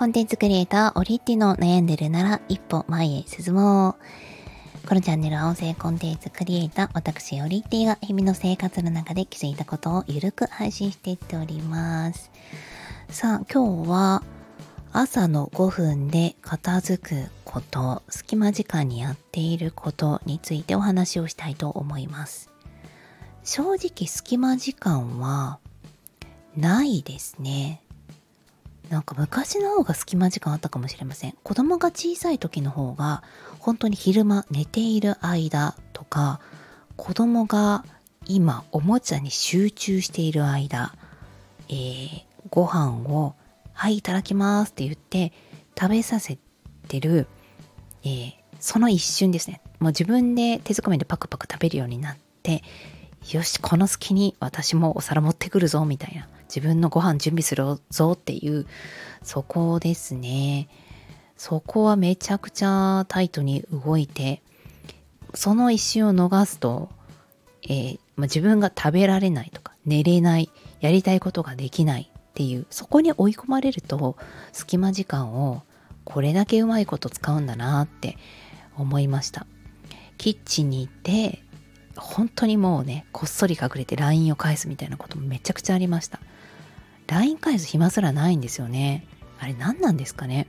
コンテンツクリエイター、オリッティの悩んでるなら一歩前へ進もう。このチャンネルは音声コンテンツクリエイター、私、オリッティが日々の生活の中で気づいたことをゆるく配信していっております。さあ、今日は朝の5分で片付くこと、隙間時間にやっていることについてお話をしたいと思います。正直隙間時間はないですね。なんか昔の方が隙間時間あったかもしれません。子供が小さい時の方が本当に昼間寝ている間とか子供が今おもちゃに集中している間、えー、ご飯をはいいただきますって言って食べさせてる、えー、その一瞬ですね。もう自分で手づかみでパクパク食べるようになってよし、この隙に私もお皿持ってくるぞ、みたいな。自分のご飯準備するぞっていう、そこですね。そこはめちゃくちゃタイトに動いて、その一瞬を逃すと、えーまあ、自分が食べられないとか、寝れない、やりたいことができないっていう、そこに追い込まれると、隙間時間をこれだけうまいこと使うんだなって思いました。キッチンに行って、本当にもうね、こっそり隠れて LINE を返すみたいなこともめちゃくちゃありました。LINE 返す暇すらないんですよね。あれ何なんですかね。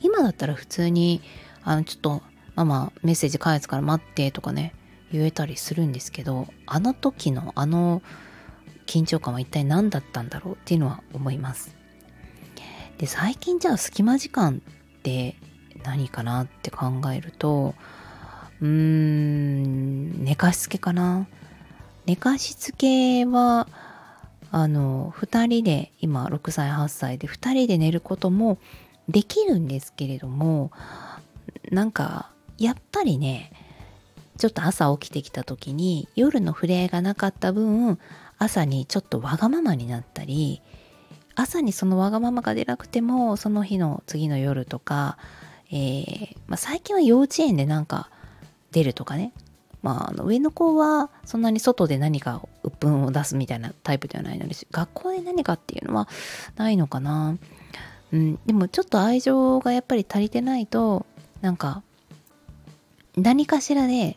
今だったら普通に、あの、ちょっと、ママメッセージ返すから待ってとかね、言えたりするんですけど、あの時のあの緊張感は一体何だったんだろうっていうのは思います。で、最近じゃあ隙間時間って何かなって考えると、うーん、寝かしつけかな。寝かしつけは、あの、2人で、今6歳、8歳で2人で寝ることもできるんですけれども、なんか、やっぱりね、ちょっと朝起きてきた時に夜の触れ合いがなかった分、朝にちょっとわがままになったり、朝にそのわがままが出なくても、その日の次の夜とか、えーまあ、最近は幼稚園でなんか、出るとかね。まあ、あの上の子はそんなに外で何か鬱憤を出すみたいなタイプではないので学校で何かっていうのはないのかな。うん、でもちょっと愛情がやっぱり足りてないとなんか何かしらで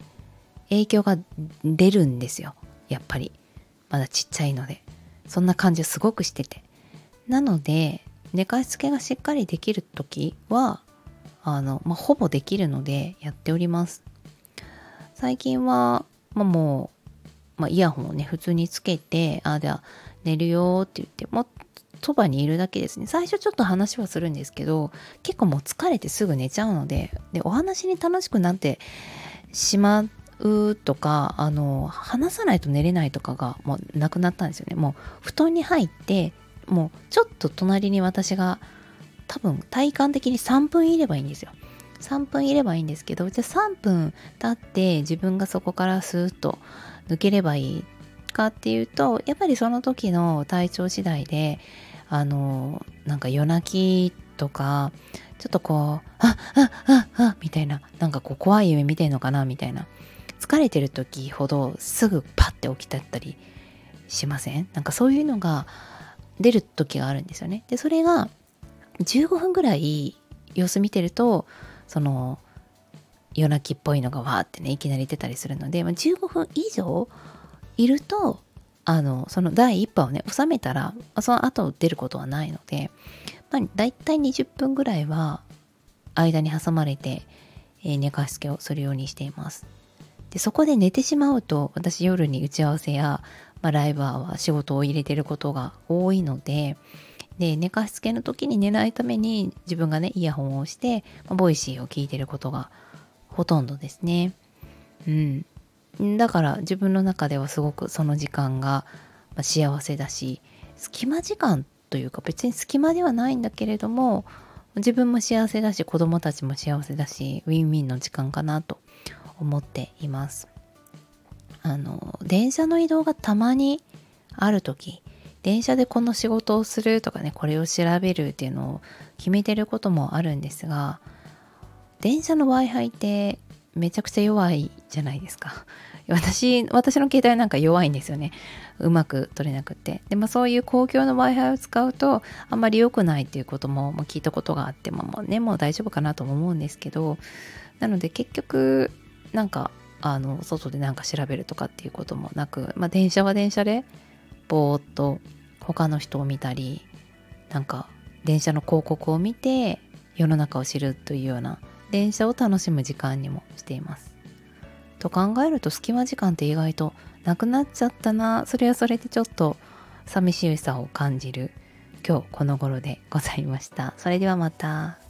影響が出るんですよ。やっぱり。まだちっちゃいので。そんな感じをすごくしてて。なので寝かしつけがしっかりできる時はあの、まあ、ほぼできるのでやっております。最近は、まあ、もう、まあ、イヤホンをね普通につけてあじゃあ寝るよって言ってもそばにいるだけですね。最初ちょっと話はするんですけど結構もう疲れてすぐ寝ちゃうのででお話に楽しくなってしまうとかあの話さないと寝れないとかがもうなくなったんですよね。もう布団に入ってもうちょっと隣に私が多分体感的に3分いればいいんですよ。3分いればいいんですけどじゃあ3分経って自分がそこからスーッと抜ければいいかっていうとやっぱりその時の体調次第であのなんか夜泣きとかちょっとこうああああみたいななんかこう怖い夢見てんのかなみたいな疲れてる時ほどすぐパッて起きたったりしません？なんかそういうのが出る時があるんですよね。でそれが15分ぐらい様子見てるとその夜泣きっぽいのがわーってねいきなり出たりするので、まあ、15分以上いるとあのその第1波をね収めたら、その後出ることはないので、まあ、だいたい20分ぐらいは間に挟まれて、えー寝かしつけをするようにしています。でそこで寝てしまうと私夜に打ち合わせや、まあ、ライバーは仕事を入れてることが多いのでで寝かしつけの時に寝ないために自分がねイヤホンをして、まあ、 Voicy を聞いてることがほとんどですね。うん。だから自分の中ではすごくその時間が幸せだし隙間時間というか別に隙間ではないんだけれども自分も幸せだし子供たちも幸せだしウィンウィンの時間かなと思っています。あの電車の移動がたまにある時電車でこの仕事をするとかねこれを調べるっていうのを決めてることもあるんですが電車の w i f i ってめちゃくちゃ弱いじゃないですか。私、私の携帯なんか弱いんですよね。うまく取れなくて。で、まあそういう公共の Wi-Fi を使うとあんまり良くないっていうことも聞いたことがあって、まあね、もう大丈夫かなとも思うんですけど、なので結局、なんか、あの、外でなんか調べるとかっていうこともなく、まあ電車は電車で、ぼーっと他の人を見たり、なんか電車の広告を見て世の中を知るというような電車を楽しむ時間にもしています。と考えると隙間時間って意外となくなっちゃったなそれはそれでちょっと寂しさを感じる今日この頃でございました。それではまた。